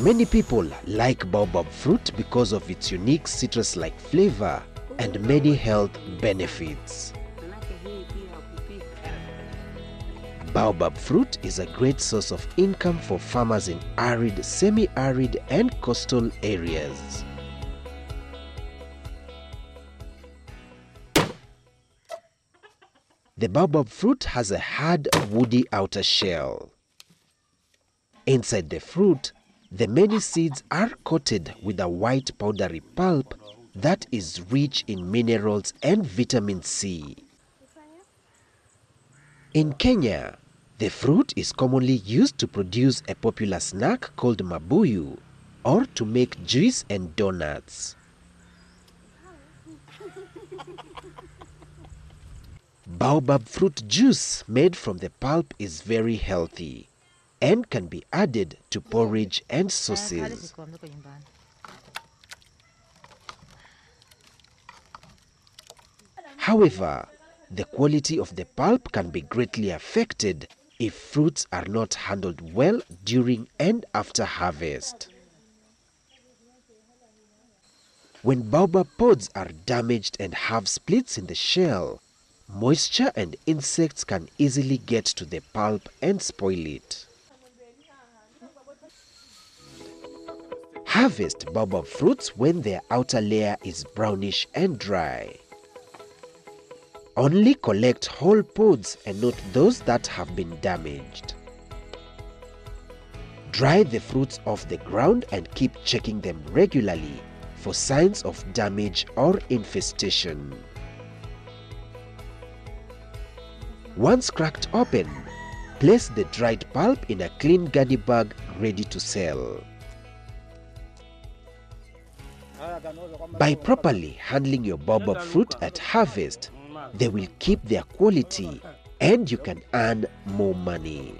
Many people like baobab fruit because of its unique citrus-like flavor and many health benefits. Baobab fruit is a great source of income for farmers in arid, semi-arid and coastal areas. The baobab fruit has a hard, woody outer shell. Inside the fruit, the many seeds are coated with a white powdery pulp that is rich in minerals and vitamin C. In Kenya, the fruit is commonly used to produce a popular snack called mabuyu or to make juice and donuts. Baobab fruit juice made from the pulp is very healthy and can be added to porridge and sauces. However, the quality of the pulp can be greatly affected if fruits are not handled well during and after harvest. When baobab pods are damaged and have splits in the shell, moisture and insects can easily get to the pulp and spoil it. Harvest baobab fruits when their outer layer is brownish and dry. Only collect whole pods and not those that have been damaged. Dry the fruits off the ground and keep checking them regularly for signs of damage or infestation. Once cracked open, place the dried pulp in a clean gunny bag ready to sell. By properly handling your baobab fruit at harvest, they will keep their quality and you can earn more money.